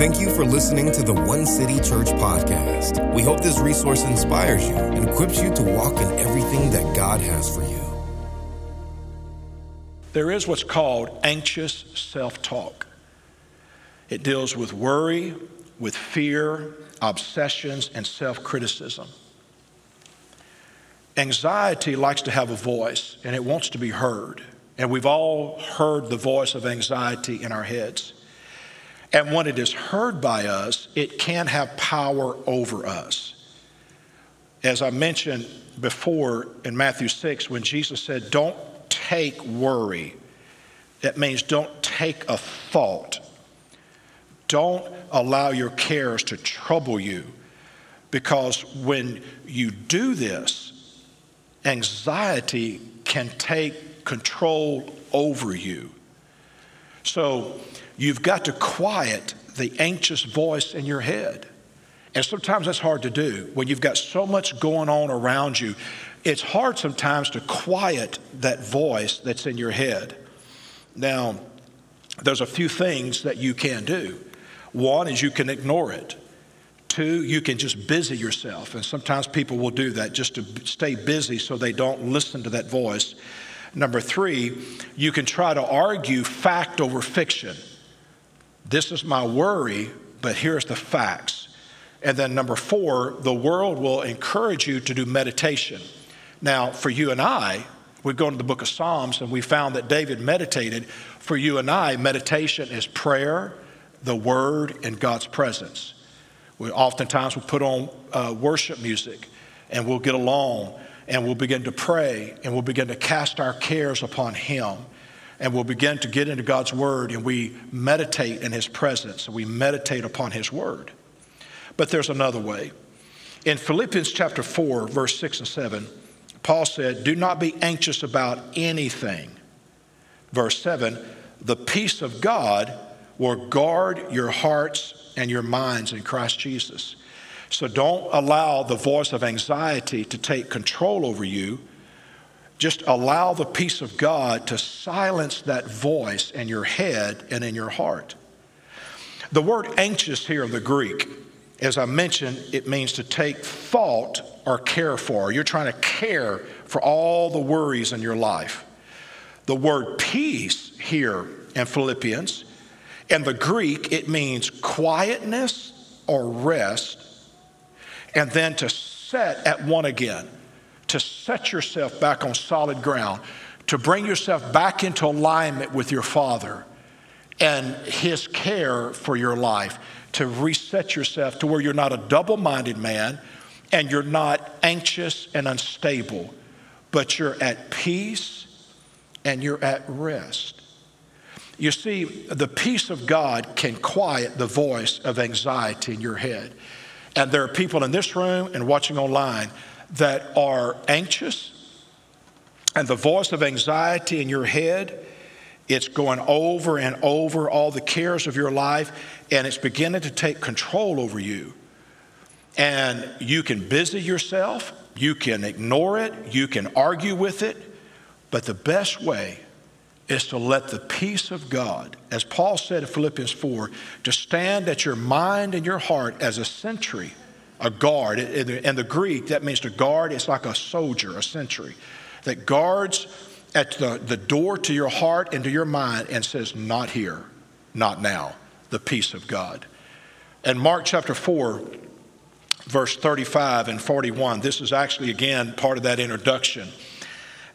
Thank you for listening to the One City Church podcast. We hope this resource inspires you and equips you to walk in everything that God has for you. There is what's called anxious self talk. It deals with worry, with fear, obsessions, and self criticism. Anxiety likes to have a voice and it wants to be heard. And we've all heard the voice of anxiety in our heads. And when it is heard by us, it can have power over us. As I mentioned before in Matthew 6, when Jesus said, Don't take worry, that means don't take a thought. Don't allow your cares to trouble you. Because when you do this, anxiety can take control over you. So you've got to quiet the anxious voice in your head. And sometimes that's hard to do. When you've got so much going on around you, it's hard sometimes to quiet that voice that's in your head. Now, there's a few things that you can do. One is you can ignore it. Two, you can just busy yourself. And sometimes people will do that just to stay busy so they don't listen to that voice. Number three, you can try to argue fact over fiction. This is my worry, but here's the facts. And then number four, the world will encourage you to do meditation. Now, for you and I, we go into the book of Psalms and we found that David meditated. For you and I, meditation is prayer, the word, and God's presence. We oftentimes will put on uh, worship music and we'll get along and we'll begin to pray and we'll begin to cast our cares upon Him and we'll begin to get into God's Word and we meditate in His presence and we meditate upon His Word. But there's another way. In Philippians chapter 4, verse 6 and 7, Paul said, Do not be anxious about anything. Verse 7, the peace of God will guard your hearts and your minds in Christ Jesus. So don't allow the voice of anxiety to take control over you. Just allow the peace of God to silence that voice in your head and in your heart. The word anxious here in the Greek, as I mentioned, it means to take thought or care for. You're trying to care for all the worries in your life. The word peace here in Philippians, in the Greek, it means quietness or rest and then to set at one again, to set yourself back on solid ground, to bring yourself back into alignment with your Father and His care for your life, to reset yourself to where you're not a double minded man and you're not anxious and unstable, but you're at peace and you're at rest. You see, the peace of God can quiet the voice of anxiety in your head. And there are people in this room and watching online that are anxious, and the voice of anxiety in your head, it's going over and over all the cares of your life, and it's beginning to take control over you. And you can busy yourself, you can ignore it, you can argue with it, but the best way is to let the peace of God, as Paul said in Philippians 4, to stand at your mind and your heart as a sentry, a guard. In the, Greek, that means to guard, it's like a soldier, a sentry, that guards at the, the door to your heart and to your mind and says, Not here, not now, the peace of God. And Mark chapter 4, verse 35 and 41, this is actually again part of that introduction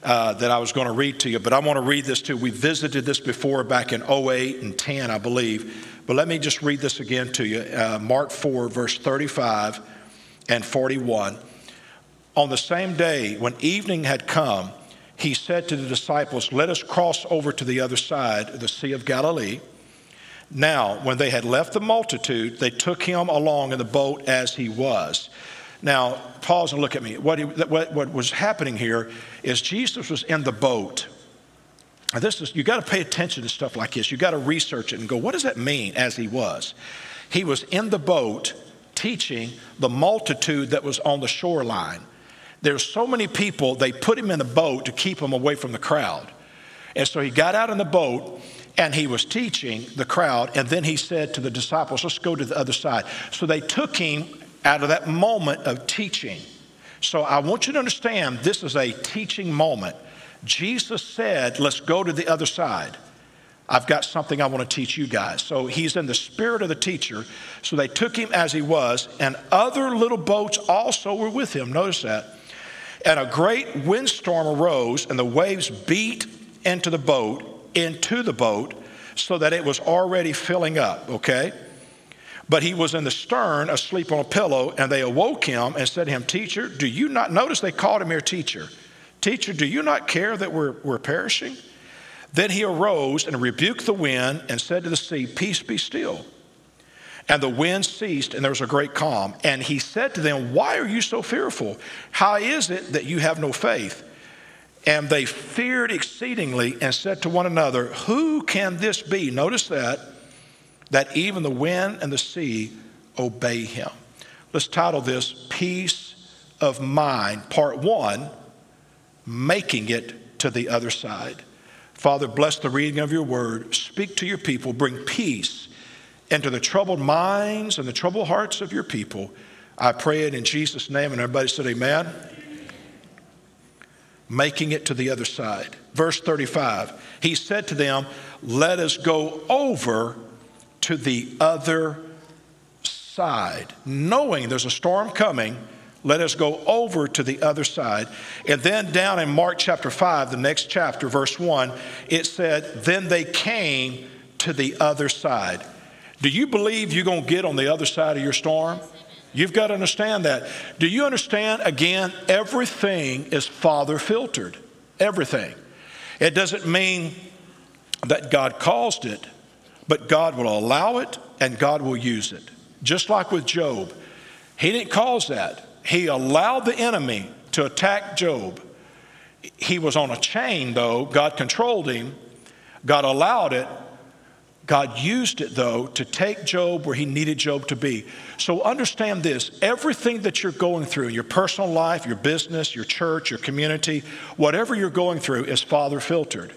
uh, that I was going to read to you, but I want to read this too. We visited this before back in 08 and 10, I believe. But let me just read this again to you. Uh, Mark 4, verse 35 and 41. On the same day, when evening had come, he said to the disciples, Let us cross over to the other side the Sea of Galilee. Now, when they had left the multitude, they took him along in the boat as he was. Now, pause and look at me. What, he, what, what was happening here is Jesus was in the boat. Now this is, you got to pay attention to stuff like this. You got to research it and go, what does that mean as he was? He was in the boat teaching the multitude that was on the shoreline. There's so many people, they put him in the boat to keep him away from the crowd. And so he got out in the boat and he was teaching the crowd. And then he said to the disciples, Let's go to the other side. So they took him out of that moment of teaching. So I want you to understand this is a teaching moment. Jesus said, Let's go to the other side. I've got something I want to teach you guys. So he's in the spirit of the teacher. So they took him as he was, and other little boats also were with him. Notice that. And a great windstorm arose, and the waves beat into the boat, into the boat, so that it was already filling up, okay? But he was in the stern, asleep on a pillow, and they awoke him and said to him, Teacher, do you not, notice they called him here teacher. Teacher, do you not care that we're, we're perishing? Then he arose and rebuked the wind and said to the sea, Peace be still. And the wind ceased, and there was a great calm. And he said to them, Why are you so fearful? How is it that you have no faith? And they feared exceedingly and said to one another, Who can this be? Notice that, that even the wind and the sea obey him. Let's title this Peace of Mind, Part One Making It to the Other Side. Father, bless the reading of your word. Speak to your people. Bring peace into the troubled minds and the troubled hearts of your people. I pray it in Jesus' name. And everybody said, Amen. Making it to the other side. Verse 35 He said to them, Let us go over to the other side, knowing there's a storm coming let us go over to the other side. And then down in Mark chapter 5, the next chapter, verse 1, it said, Then they came to the other side. Do you believe you're going to get on the other side of your storm? You've got to understand that. Do you understand? Again, everything is Father filtered. Everything. It doesn't mean that God caused it, but God will allow it and God will use it. Just like with Job, he didn't cause that he allowed the enemy to attack Job. He was on a chain, though. God controlled him. God allowed it. God used it, though, to take Job where he needed Job to be. So understand this everything that you're going through in your personal life, your business, your church, your community, whatever you're going through is Father filtered.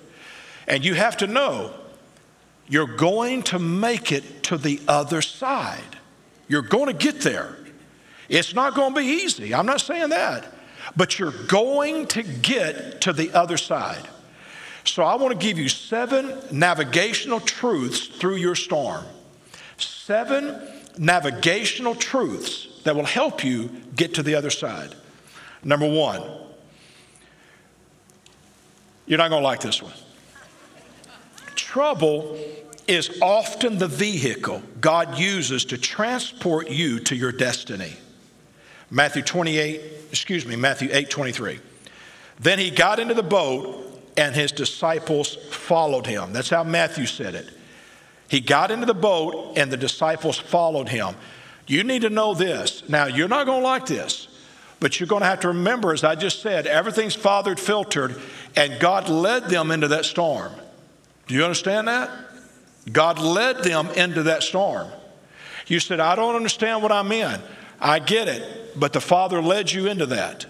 And you have to know you're going to make it to the other side. You're going to get there. It's not going to be easy. I'm not saying that. But you're going to get to the other side. So I want to give you seven navigational truths through your storm. Seven navigational truths that will help you get to the other side. Number one, you're not going to like this one. Trouble is often the vehicle God uses to transport you to your destiny. Matthew 28, excuse me, Matthew 8 23. Then he got into the boat and his disciples followed him. That's how Matthew said it. He got into the boat and the disciples followed him. You need to know this. Now, you're not going to like this, but you're going to have to remember, as I just said, everything's fathered, filtered, and God led them into that storm. Do you understand that? God led them into that storm. You said, I don't understand what I'm in. I get it, but the Father led you into that.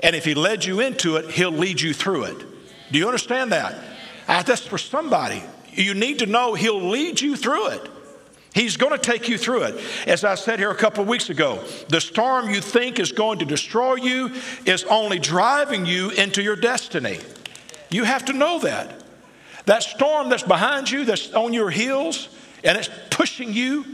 And if He led you into it, He'll lead you through it. Do you understand that? That's for somebody. You need to know He'll lead you through it. He's going to take you through it. As I said here a couple of weeks ago, the storm you think is going to destroy you is only driving you into your destiny. You have to know that. That storm that's behind you, that's on your heels, and it's pushing you,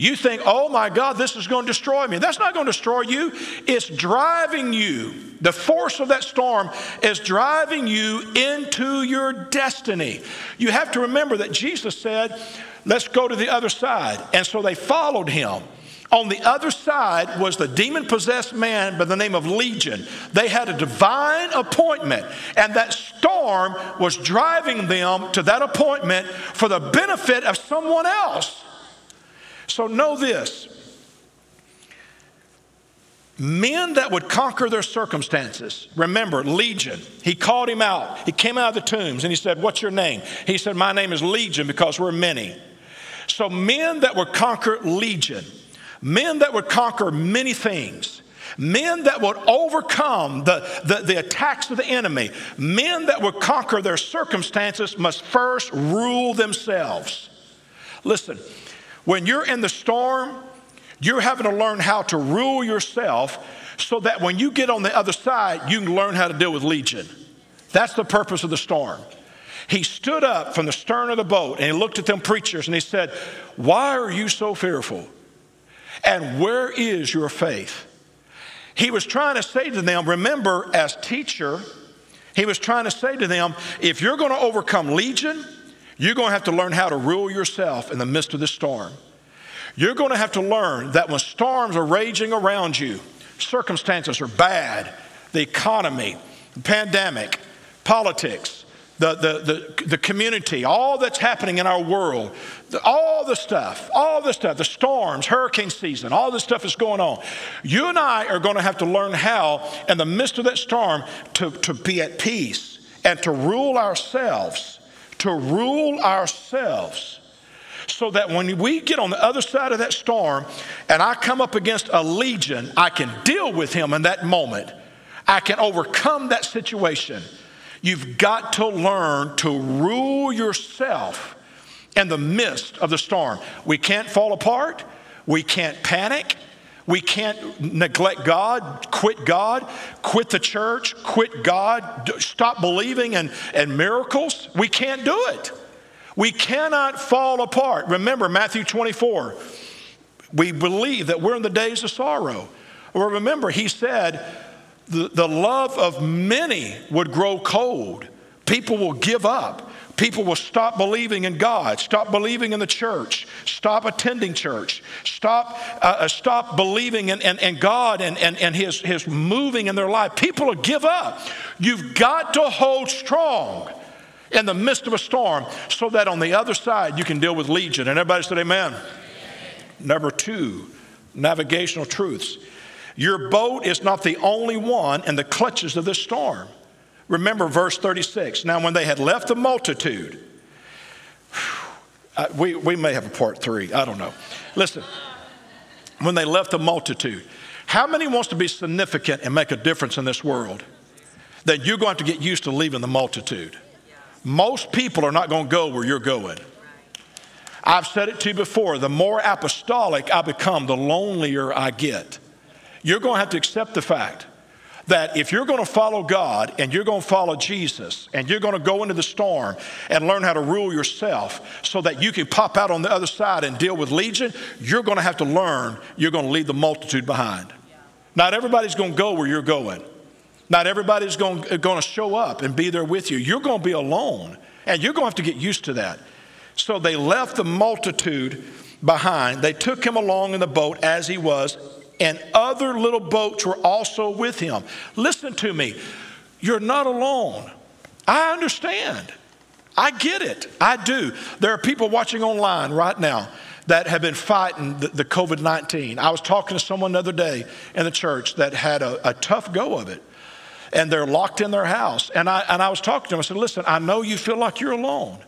you think, oh my God, this is going to destroy me. That's not going to destroy you. It's driving you. The force of that storm is driving you into your destiny. You have to remember that Jesus said, let's go to the other side. And so they followed him. On the other side was the demon possessed man by the name of Legion. They had a divine appointment, and that storm was driving them to that appointment for the benefit of someone else. So know this men that would conquer their circumstances. Remember, Legion, he called him out. He came out of the tombs and he said, What's your name? He said, My name is Legion because we're many. So, men that would conquer Legion, men that would conquer many things, Men that would overcome the, the, the, attacks of the enemy, men that would conquer their circumstances, must first rule themselves. Listen, when you're in the storm, you're having to learn how to rule yourself so that when you get on the other side, you can learn how to deal with legion. That's the purpose of the storm. He stood up from the stern of the boat and he looked at them preachers and he said, Why are you so fearful? And where is your faith? He was trying to say to them, remember, as teacher, he was trying to say to them, if you're going to overcome legion, you're going to have to learn how to rule yourself in the midst of the storm. You're going to have to learn that when storms are raging around you, circumstances are bad, the economy, the pandemic, politics, the, the, the, the community, all that's happening in our world, the, all the stuff, all the stuff, the storms, hurricane season, all this stuff is going on. You and I are going to have to learn how, in the midst of that storm, to, to be at peace and to rule ourselves, to rule ourselves so that when we get on the other side of that storm and I come up against a legion, I can deal with him in that moment. I can overcome that situation. You've got to learn to rule yourself in the midst of the storm. We can't fall apart. We can't panic. We can't neglect God, quit God, quit the church, quit God, stop believing in, in miracles. We can't do it. We cannot fall apart. Remember Matthew 24. We believe that we're in the days of sorrow. Or remember, he said, the, the love of many would grow cold. People will give up. People will stop believing in God, stop believing in the church, stop attending church, stop, uh, uh, stop believing in, in, in God and, and, and his, his moving in their life. People will give up. You've got to hold strong in the midst of a storm so that on the other side you can deal with legion. And everybody said, Amen. amen. Number two, navigational truths. Your boat is not the only one in the clutches of this storm. Remember verse 36. Now, when they had left the multitude, we, we may have a part three, I don't know. Listen, when they left the multitude, how many wants to be significant and make a difference in this world? That you're going to get used to leaving the multitude. Most people are not going to go where you're going. I've said it to you before the more apostolic I become, the lonelier I get. You're going to have to accept the fact that if you're going to follow God and you're going to follow Jesus and you're going to go into the storm and learn how to rule yourself so that you can pop out on the other side and deal with legion, you're going to have to learn you're going to leave the multitude behind. Not everybody's going to go where you're going. Not everybody's going, going to show up and be there with you. You're going to be alone, and you're going to have to get used to that. So they left the multitude behind. They took him along in the boat as he was, and other little boats were also with him. Listen to me. You're not alone. I understand. I get it. I do. There are people watching online right now that have been fighting the, the COVID 19. I was talking to someone the other day in the church that had a, a tough go of it. And they're locked in their house. And I, and I was talking to them. I said, Listen, I know you feel like you're alone.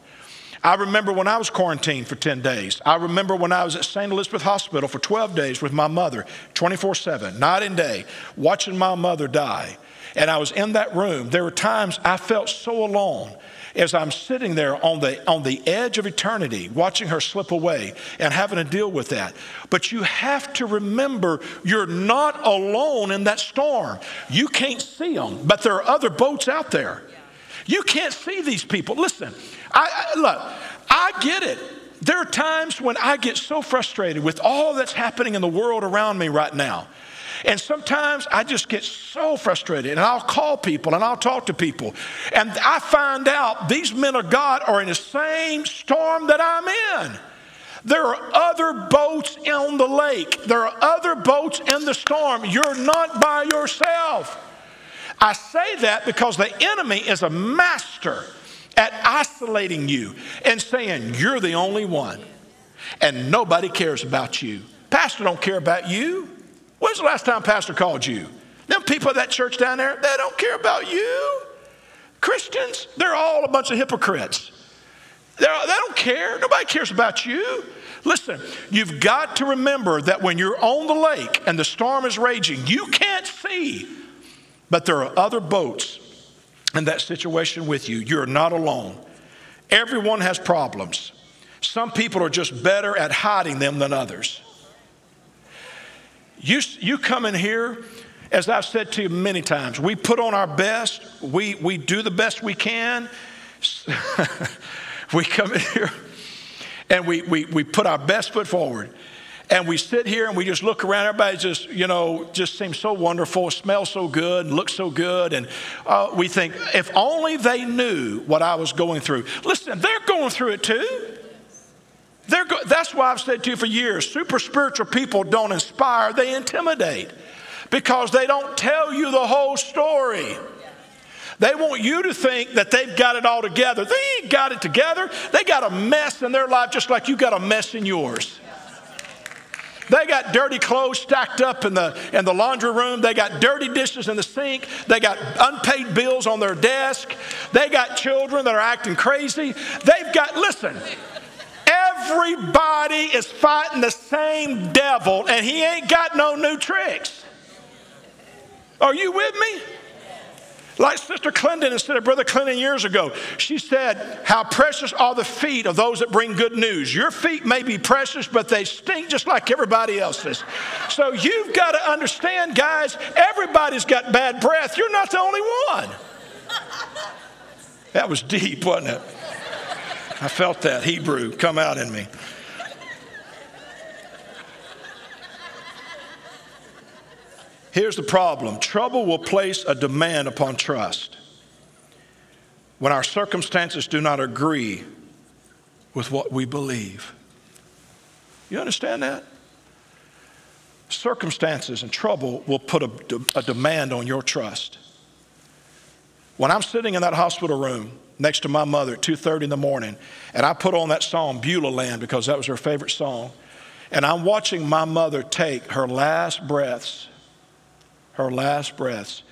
I remember when I was quarantined for 10 days. I remember when I was at St. Elizabeth Hospital for 12 days with my mother, 24 7, night and day, watching my mother die. And I was in that room. There were times I felt so alone as I'm sitting there on the, on the edge of eternity, watching her slip away and having to deal with that. But you have to remember you're not alone in that storm. You can't see them, but there are other boats out there. You can't see these people. Listen, I, I, look, I get it. There are times when I get so frustrated with all that's happening in the world around me right now. And sometimes I just get so frustrated and I'll call people and I'll talk to people. And I find out these men of God are in the same storm that I'm in. There are other boats on the lake, there are other boats in the storm. You're not by yourself. I say that because the enemy is a master at isolating you and saying you're the only one and nobody cares about you. Pastor don't care about you. When's the last time pastor called you? Them people at that church down there, they don't care about you. Christians, they're all a bunch of hypocrites. They're, they don't care. Nobody cares about you. Listen, you've got to remember that when you're on the lake and the storm is raging, you can't see, but there are other boats in that situation with you. You're not alone. Everyone has problems. Some people are just better at hiding them than others. You, you come in here, as I've said to you many times, we put on our best, we, we do the best we can. we come in here and we, we, we put our best foot forward. And we sit here and we just look around. Everybody just, you know, just seems so wonderful, smells so good, and looks so good. And uh, we think, if only they knew what I was going through. Listen, they're going through it too. Go- that's why I've said to you for years super spiritual people don't inspire, they intimidate because they don't tell you the whole story. They want you to think that they've got it all together. They ain't got it together. They got a mess in their life just like you got a mess in yours. They got dirty clothes stacked up in the, in the laundry room. They got dirty dishes in the sink. They got unpaid bills on their desk. They got children that are acting crazy. They've got, listen, everybody is fighting the same devil and he ain't got no new tricks. Are you with me? Like Sister Clinton instead of Brother Clinton years ago, she said, How precious are the feet of those that bring good news. Your feet may be precious, but they stink just like everybody else's. So you've got to understand, guys, everybody's got bad breath. You're not the only one. That was deep, wasn't it? I felt that Hebrew come out in me. Here's the problem trouble will place a demand upon trust when our circumstances do not agree with what we believe. You understand that? Circumstances and trouble will put a, a demand on your trust. When I'm sitting in that hospital room next to my mother at 2:30 in the morning, and I put on that song Beulah Land because that was her favorite song, and I'm watching my mother take her last breaths her last breaths.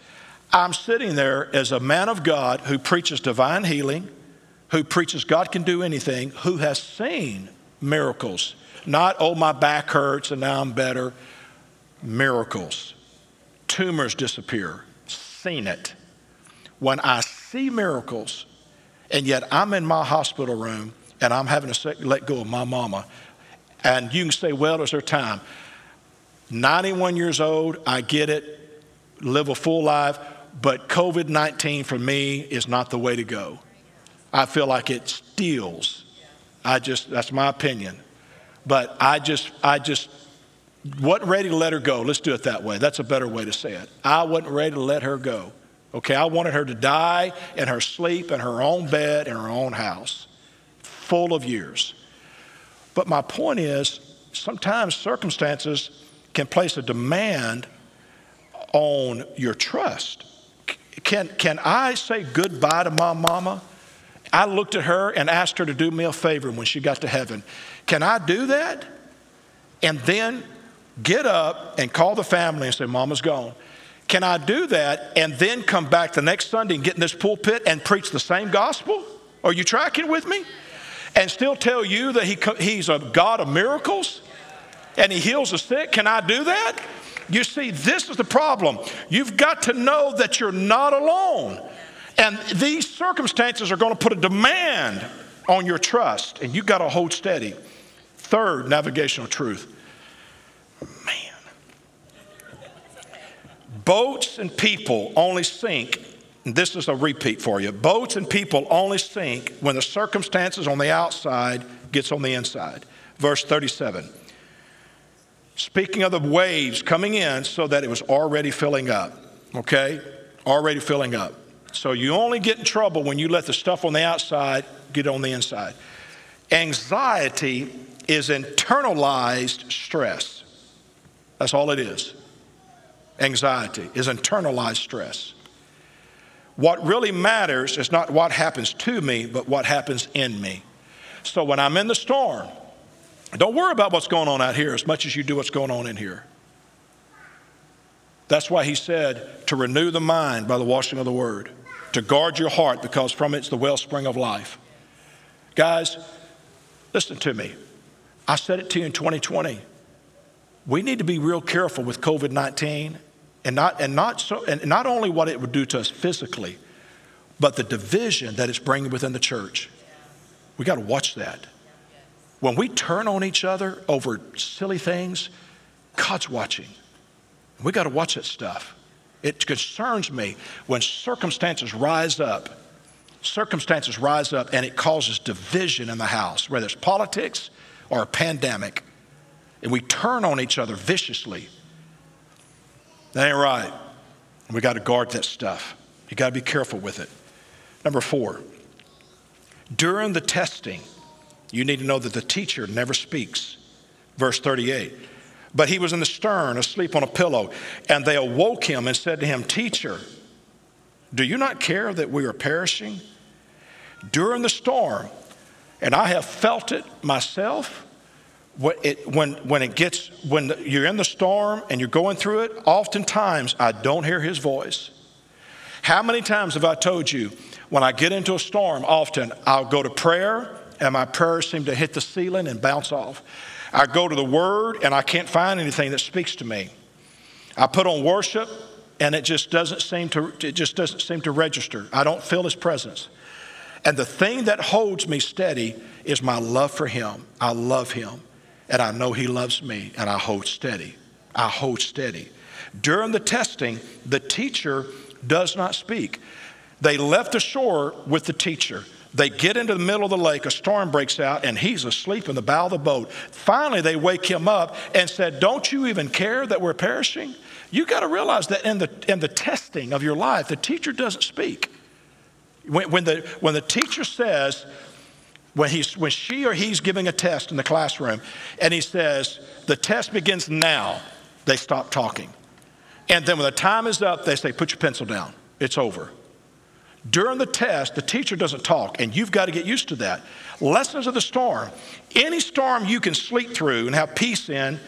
I'm sitting there as a man of God who preaches divine healing, who preaches God can do anything, who has seen miracles. Not, oh, my back hurts and now I'm better. Miracles. Tumors disappear. Seen it. When I see miracles, and yet I'm in my hospital room and I'm having to let go of my mama, and you can say, well, is her time? 91 years old, I get it live a full life, but COVID 19 for me is not the way to go. I feel like it steals. I just, that's my opinion. But I just, I just wasn't ready to let her go. Let's do it that way. That's a better way to say it. I wasn't ready to let her go. Okay, I wanted her to die in her sleep in her own bed in her own house, full of years. But my point is, sometimes circumstances can place a demand on your trust. Can, can I say goodbye to my mama? I looked at her and asked her to do me a favor when she got to heaven. Can I do that? And then get up and call the family and say, Mama's gone. Can I do that and then come back the next Sunday and get in this pulpit and preach the same gospel? Are you tracking with me? And still tell you that he, he's a God of miracles and he heals the sick? Can I do that? You see, this is the problem. You've got to know that you're not alone. And these circumstances are going to put a demand on your trust, and you've got to hold steady. Third, navigational truth. Man. Boats and people only sink, this is a repeat for you. Boats and people only sink when the circumstances on the outside gets on the inside. Verse 37. Speaking of the waves coming in so that it was already filling up, okay? Already filling up. So you only get in trouble when you let the stuff on the outside get on the inside. Anxiety is internalized stress. That's all it is. Anxiety is internalized stress. What really matters is not what happens to me, but what happens in me. So when I'm in the storm, don't worry about what's going on out here as much as you do what's going on in here. That's why he said to renew the mind by the washing of the word, to guard your heart because from it's the wellspring of life. Guys, listen to me. I said it to you in 2020. We need to be real careful with COVID 19 and not, and, not so, and not only what it would do to us physically, but the division that it's bringing within the church. We got to watch that. When we turn on each other over silly things, God's watching. We got to watch that stuff. It concerns me when circumstances rise up. Circumstances rise up and it causes division in the house, whether it's politics or a pandemic. And we turn on each other viciously. That ain't right. We got to guard that stuff. You got to be careful with it. Number four, during the testing, you need to know that the teacher never speaks. Verse 38. But he was in the stern, asleep on a pillow, and they awoke him and said to him, Teacher, do you not care that we are perishing? During the storm, and I have felt it myself. When it, when, when it gets, when you're in the storm and you're going through it, oftentimes I don't hear his voice. How many times have I told you when I get into a storm, often I'll go to prayer and my prayers seem to hit the ceiling and bounce off. I go to the Word and I can't find anything that speaks to me. I put on worship and it just doesn't seem to it just doesn't seem to register. I don't feel His presence. And the thing that holds me steady is my love for Him. I love Him, and I know He loves me, and I hold steady. I hold steady. During the testing, the teacher does not speak. They left the shore with the teacher. They get into the middle of the lake, a storm breaks out, and he's asleep in the bow of the boat. Finally, they wake him up and said, Don't you even care that we're perishing? You got to realize that in the, in the testing of your life, the teacher doesn't speak. When, when, the, when the teacher says, when, he's, when she or he's giving a test in the classroom, and he says, The test begins now, they stop talking. And then when the time is up, they say, Put your pencil down, it's over. During the test, the teacher doesn't talk, and you've got to get used to that. Lessons of the storm. Any storm you can sleep through and have peace in,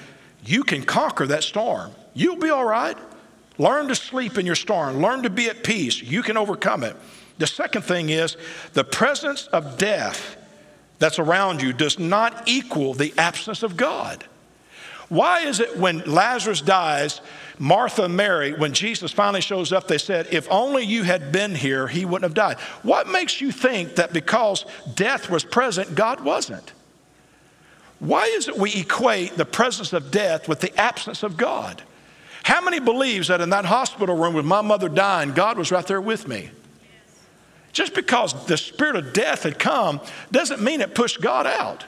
you can conquer that storm. You'll be all right. Learn to sleep in your storm, learn to be at peace. You can overcome it. The second thing is the presence of death that's around you does not equal the absence of God. Why is it when Lazarus dies, Martha and Mary, when Jesus finally shows up, they said, If only you had been here, he wouldn't have died? What makes you think that because death was present, God wasn't? Why is it we equate the presence of death with the absence of God? How many believes that in that hospital room with my mother dying, God was right there with me? Just because the spirit of death had come doesn't mean it pushed God out.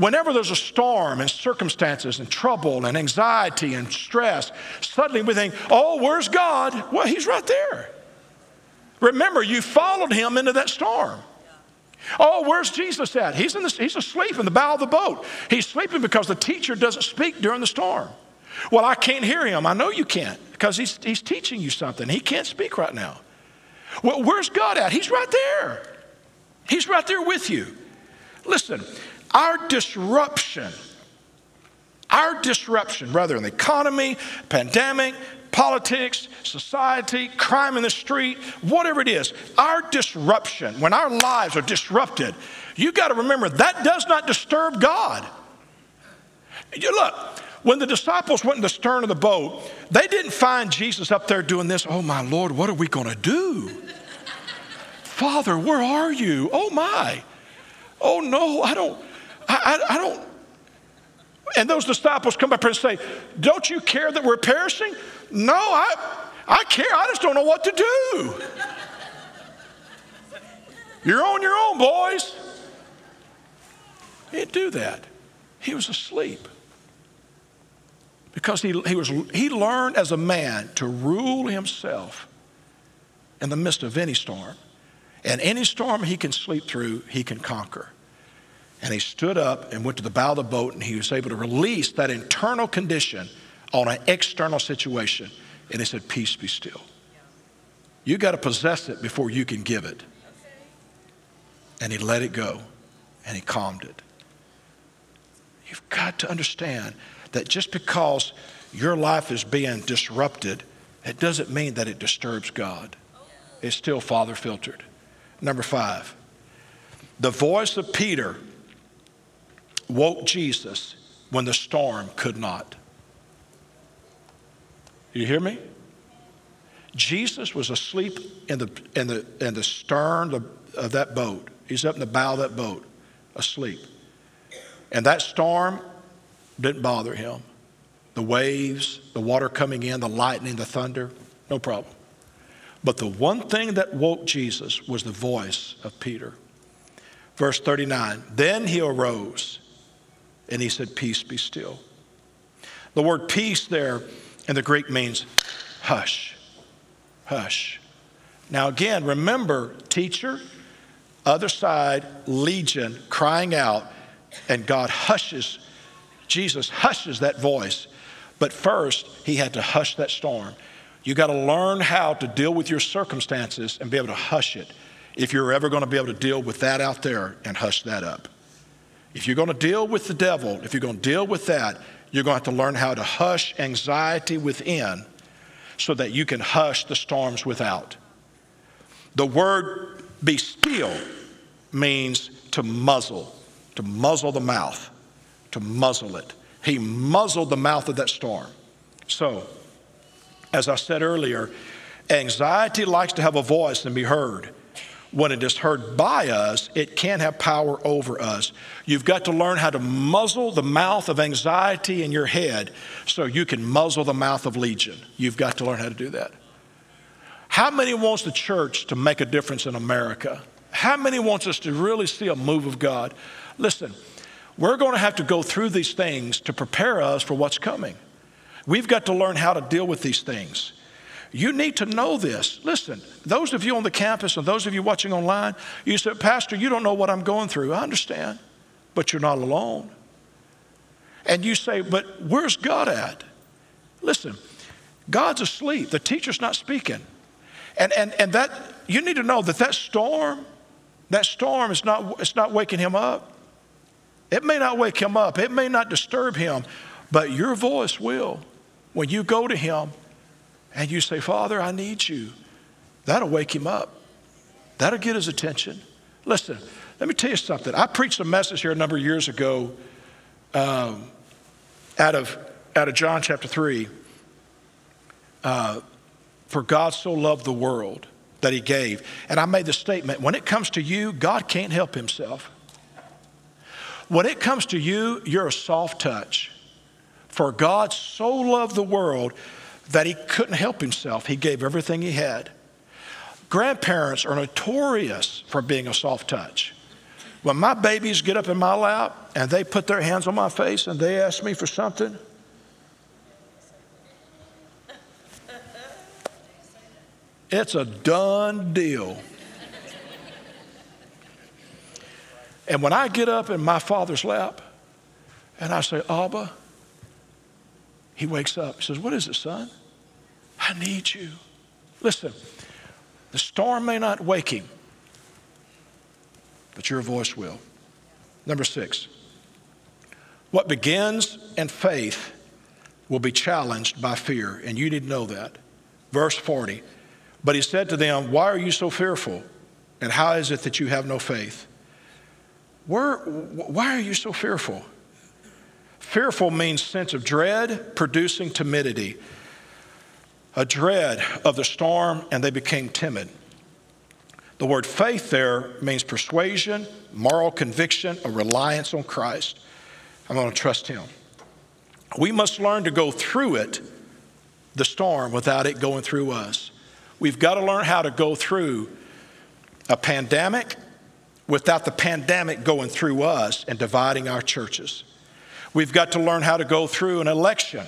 Whenever there's a storm and circumstances and trouble and anxiety and stress, suddenly we think, oh, where's God? Well, He's right there. Remember, you followed Him into that storm. Oh, where's Jesus at? He's, in the, he's asleep in the bow of the boat. He's sleeping because the teacher doesn't speak during the storm. Well, I can't hear him. I know you can't because he's, he's teaching you something. He can't speak right now. Well, where's God at? He's right there. He's right there with you. Listen, our disruption, our disruption, rather in the economy, pandemic, politics, society, crime in the street, whatever it is, our disruption, when our lives are disrupted, you got to remember that does not disturb God. You look, when the disciples went in the stern of the boat, they didn't find Jesus up there doing this. Oh, my Lord, what are we going to do? Father, where are you? Oh, my. Oh, no, I don't. I, I, I don't. And those disciples come up and say, Don't you care that we're perishing? No, I, I care. I just don't know what to do. You're on your own, boys. He didn't do that. He was asleep. Because he, he, was, he learned as a man to rule himself in the midst of any storm. And any storm he can sleep through, he can conquer. And he stood up and went to the bow of the boat, and he was able to release that internal condition on an external situation. And he said, Peace be still. You got to possess it before you can give it. And he let it go, and he calmed it. You've got to understand that just because your life is being disrupted, it doesn't mean that it disturbs God. It's still Father filtered. Number five, the voice of Peter woke Jesus when the storm could not. You hear me? Jesus was asleep in the, in the, in the stern of that boat. He's up in the bow of that boat, asleep. And that storm didn't bother him. The waves, the water coming in, the lightning, the thunder, no problem. But the one thing that woke Jesus was the voice of Peter. Verse 39 Then he arose and he said, Peace be still. The word peace there in the Greek means hush, hush. Now, again, remember, teacher, other side, legion, crying out, and God hushes, Jesus hushes that voice. But first, he had to hush that storm. You got to learn how to deal with your circumstances and be able to hush it if you're ever going to be able to deal with that out there and hush that up. If you're going to deal with the devil, if you're going to deal with that, you're going to have to learn how to hush anxiety within so that you can hush the storms without. The word be still means to muzzle, to muzzle the mouth, to muzzle it. He muzzled the mouth of that storm. So, as I said earlier, anxiety likes to have a voice and be heard. When it is heard by us, it can have power over us. You've got to learn how to muzzle the mouth of anxiety in your head so you can muzzle the mouth of legion. You've got to learn how to do that. How many wants the church to make a difference in America? How many wants us to really see a move of God? Listen, we're going to have to go through these things to prepare us for what's coming. We've got to learn how to deal with these things. You need to know this. Listen, those of you on the campus and those of you watching online, you said, Pastor, you don't know what I'm going through. I understand, but you're not alone. And you say, but where's God at? Listen, God's asleep. The teacher's not speaking. And, and, and that, you need to know that that storm, that storm is not, it's not waking him up. It may not wake him up. It may not disturb him, but your voice will. When you go to him and you say, Father, I need you, that'll wake him up. That'll get his attention. Listen, let me tell you something. I preached a message here a number of years ago um, out, of, out of John chapter 3. Uh, For God so loved the world that he gave. And I made the statement when it comes to you, God can't help himself. When it comes to you, you're a soft touch. For God so loved the world that he couldn't help himself. He gave everything he had. Grandparents are notorious for being a soft touch. When my babies get up in my lap and they put their hands on my face and they ask me for something, it's a done deal. And when I get up in my father's lap and I say, Abba, he wakes up. He says, What is it, son? I need you. Listen, the storm may not wake him, but your voice will. Number six, what begins in faith will be challenged by fear, and you need to know that. Verse 40, but he said to them, Why are you so fearful? And how is it that you have no faith? Where, why are you so fearful? Fearful means sense of dread, producing timidity. A dread of the storm, and they became timid. The word faith there means persuasion, moral conviction, a reliance on Christ. I'm going to trust Him. We must learn to go through it, the storm, without it going through us. We've got to learn how to go through a pandemic without the pandemic going through us and dividing our churches. We've got to learn how to go through an election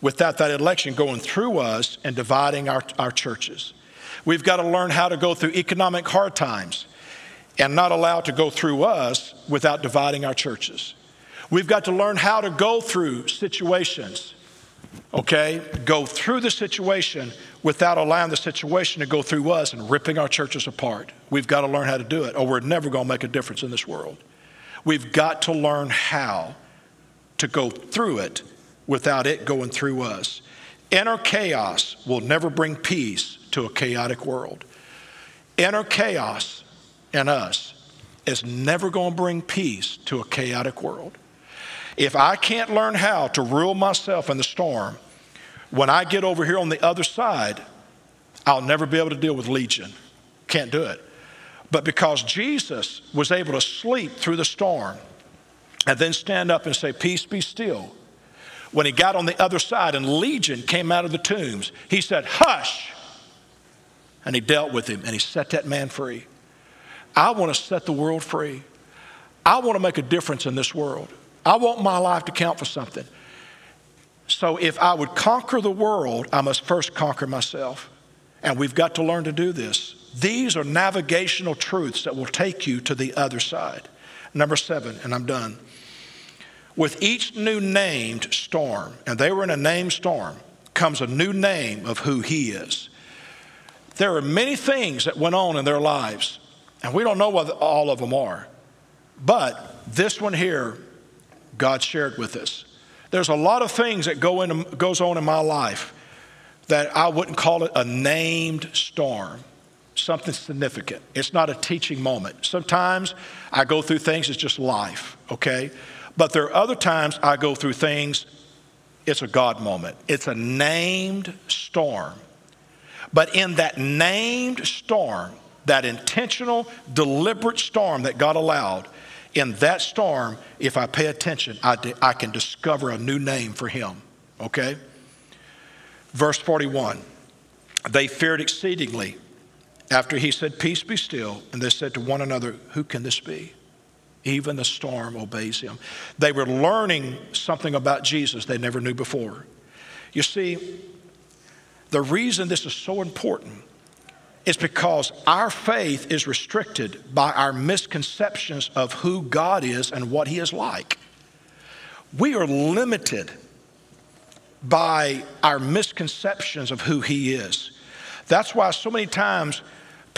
without that election going through us and dividing our, our churches. We've got to learn how to go through economic hard times and not allow it to go through us without dividing our churches. We've got to learn how to go through situations, okay? Go through the situation without allowing the situation to go through us and ripping our churches apart. We've got to learn how to do it, or we're never going to make a difference in this world. We've got to learn how to go through it without it going through us. Inner chaos will never bring peace to a chaotic world. Inner chaos in us is never going to bring peace to a chaotic world. If I can't learn how to rule myself in the storm, when I get over here on the other side, I'll never be able to deal with Legion. Can't do it. But because Jesus was able to sleep through the storm and then stand up and say, Peace be still, when he got on the other side and Legion came out of the tombs, he said, Hush! And he dealt with him and he set that man free. I want to set the world free. I want to make a difference in this world. I want my life to count for something. So if I would conquer the world, I must first conquer myself. And we've got to learn to do this. These are navigational truths that will take you to the other side. Number seven, and I'm done. With each new named storm, and they were in a named storm, comes a new name of who He is. There are many things that went on in their lives, and we don't know what all of them are. But this one here, God shared with us. There's a lot of things that go in, goes on in my life that I wouldn't call it a named storm, something significant. It's not a teaching moment. Sometimes I go through things, it's just life, okay? But there are other times I go through things, it's a God moment. It's a named storm. But in that named storm, that intentional, deliberate storm that God allowed, in that storm, if I pay attention, I, I can discover a new name for him. Okay? Verse 41 They feared exceedingly after he said, Peace be still. And they said to one another, Who can this be? Even the storm obeys him. They were learning something about Jesus they never knew before. You see, the reason this is so important is because our faith is restricted by our misconceptions of who God is and what He is like. We are limited by our misconceptions of who He is. That's why so many times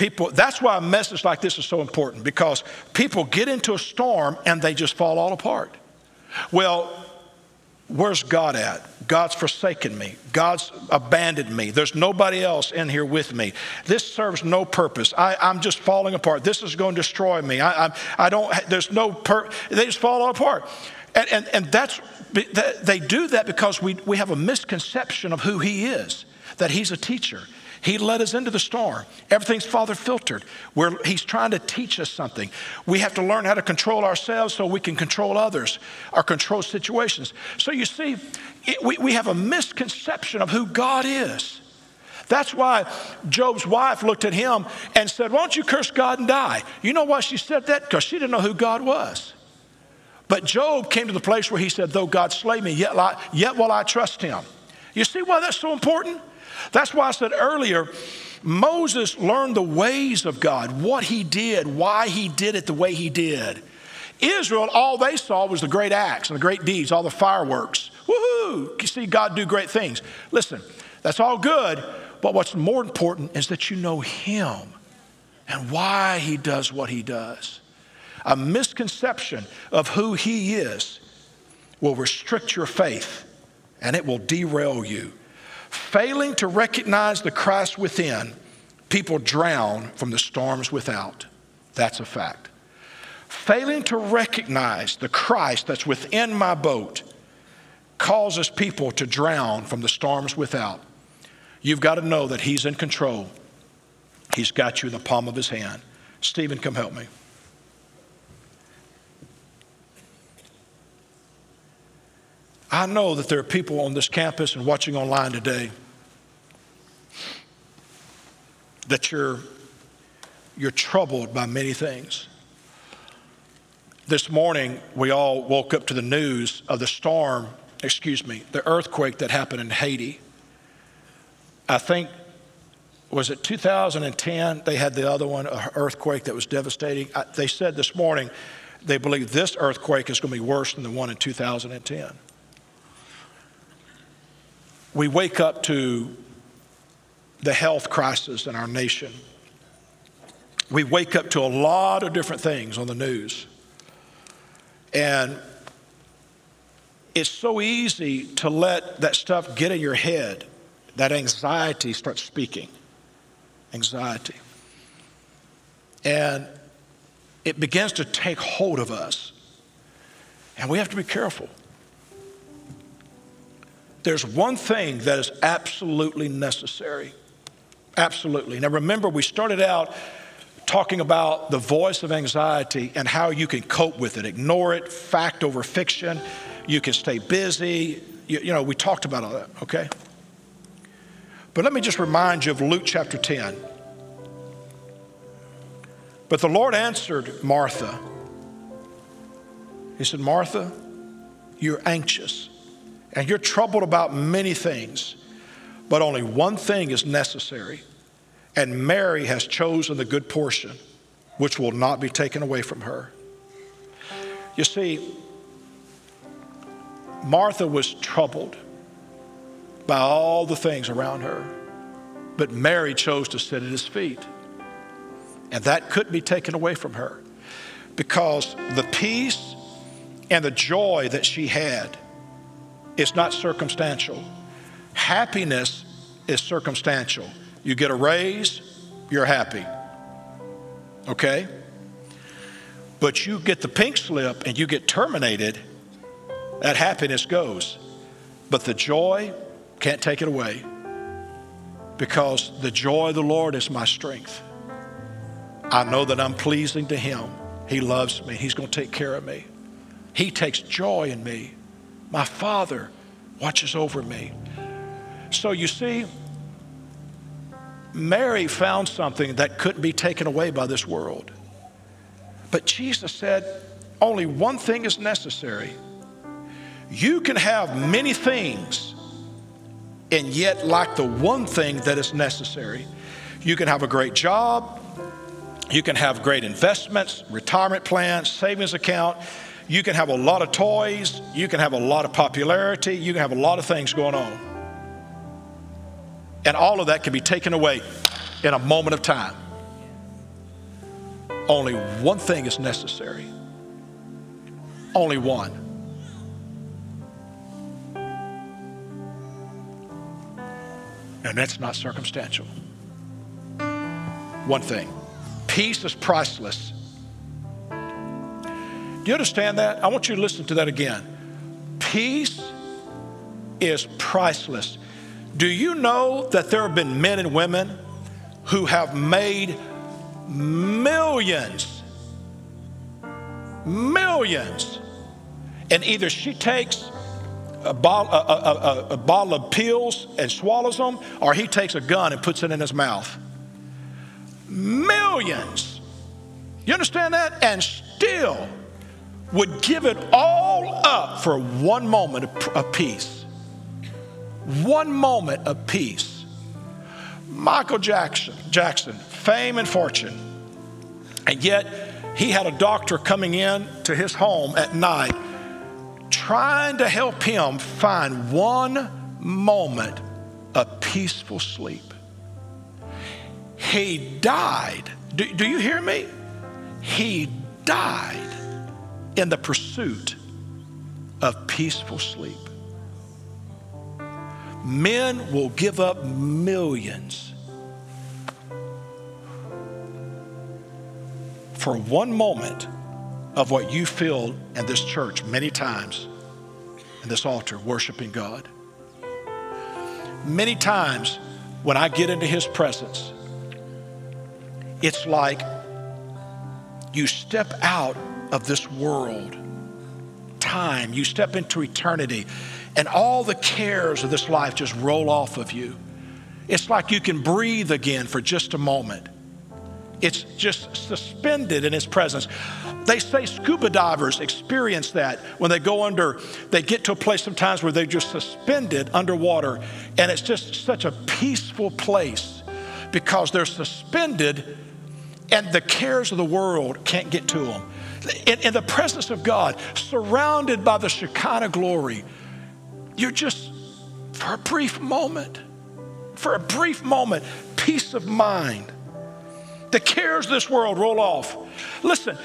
people, that's why a message like this is so important because people get into a storm and they just fall all apart. Well, Where's God at? God's forsaken me. God's abandoned me. There's nobody else in here with me. This serves no purpose. I, am just falling apart. This is going to destroy me. I, I, I don't, there's no, pur- they just fall all apart. And, and, and that's, they do that because we, we have a misconception of who He is, that He's a teacher, he led us into the storm. Everything's Father filtered. Where he's trying to teach us something. We have to learn how to control ourselves so we can control others or control situations. So you see, it, we, we have a misconception of who God is. That's why Job's wife looked at him and said, Why don't you curse God and die? You know why she said that? Because she didn't know who God was. But Job came to the place where he said, Though God slay me, yet, yet will I trust him. You see why that's so important? That's why I said earlier, Moses learned the ways of God, what he did, why he did it the way he did. Israel, all they saw was the great acts and the great deeds, all the fireworks. Woohoo! You see God do great things. Listen, that's all good, but what's more important is that you know Him and why He does what He does. A misconception of who He is will restrict your faith and it will derail you. Failing to recognize the Christ within, people drown from the storms without. That's a fact. Failing to recognize the Christ that's within my boat causes people to drown from the storms without. You've got to know that He's in control. He's got you in the palm of His hand. Stephen, come help me. I know that there are people on this campus and watching online today that you're, you're troubled by many things. This morning, we all woke up to the news of the storm, excuse me, the earthquake that happened in Haiti. I think, was it 2010? They had the other one, an earthquake that was devastating. they said this morning they believe this earthquake is going to be worse than the one in 2010 we wake up to the health crisis in our nation. We wake up to a lot of different things on the news. And it's so easy to let that stuff get in your head, that anxiety starts speaking. Anxiety. And it begins to take hold of us. And we have to be careful. There's one thing that is absolutely necessary. Absolutely. Now remember, we started out talking about the voice of anxiety and how you can cope with it, ignore it, fact over fiction. You can stay busy. You, you know, we talked about all that, okay? But let me just remind you of Luke chapter 10. But the Lord answered Martha. He said, Martha, you're anxious and you're troubled about many things, but only one thing is necessary. And Mary has chosen the good portion, which will not be taken away from her. You see, Martha was troubled by all the things around her, but Mary chose to sit at his feet. And that couldn't be taken away from her because the peace and the joy that she had is not circumstantial. Happiness is circumstantial. You get a raise, you're happy. Okay? But you get the pink slip and you get terminated, that happiness goes. But the joy can't take it away because the joy of the Lord is my strength. I know that I'm pleasing to Him. He loves me, He's going to take care of me. He takes joy in me. My Father watches over me. So you see, Mary found something that couldn't be taken away by this world. But Jesus said, only one thing is necessary. You can have many things and yet lack the one thing that is necessary. You can have a great job, you can have great investments, retirement plans, savings account. You can have a lot of toys. You can have a lot of popularity. You can have a lot of things going on. And all of that can be taken away in a moment of time. Only one thing is necessary. Only one. And that's not circumstantial. One thing peace is priceless. Do you understand that? I want you to listen to that again. Peace is priceless. Do you know that there have been men and women who have made millions, millions, and either she takes a bottle, a, a, a, bottle of pills and swallows them, or he takes a gun and puts it in his mouth. Millions. You understand that? And still, would give it all up for one moment of peace. One moment of peace. Michael Jackson, Jackson, fame and fortune. And yet he had a doctor coming in to his home at night trying to help him find one moment of peaceful sleep. He died. Do, do you hear me? He died in the pursuit of peaceful sleep. Men will give up millions for one moment of what you feel in this church many times in this altar worshiping God. Many times when I get into His presence, it's like you step out of this world, time, you step into eternity, and all the cares of this life just roll off of you. It's like you can breathe again for just a moment. It's just suspended in His presence. They say scuba divers experience that when they go under, they get to a place sometimes where they're just suspended underwater, and it's just such a peaceful place because they're suspended and the cares of the world can't get to them in, in the presence of God, surrounded by the Shekinah glory, you're just, for a brief moment, for a brief moment, peace of mind. The cares of this world roll off. Listen,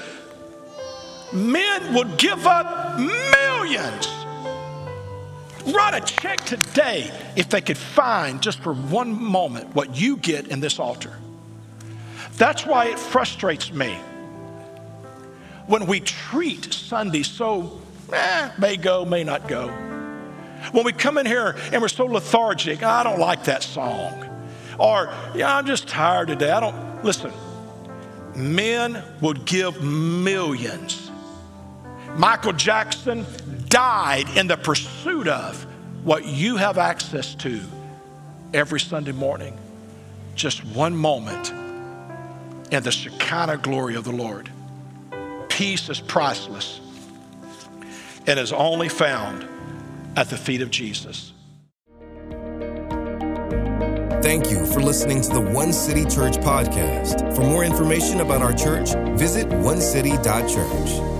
men would give up millions, write a check today if they could find just for one moment what you get in this altar. That's why it frustrates me when we treat Sunday so, eh, may go, may not go. When we come in here and we're so lethargic, I don't like that song. Or, yeah, I'm just tired today. I don't, listen, men would give millions. Michael Jackson died in the pursuit of what you have access to every Sunday morning. Just one moment in the Shekinah glory of the Lord. Peace is priceless and is only found at the feet of Jesus. Thank you for listening to the One City Church podcast. For more information about our church, visit onecity.church.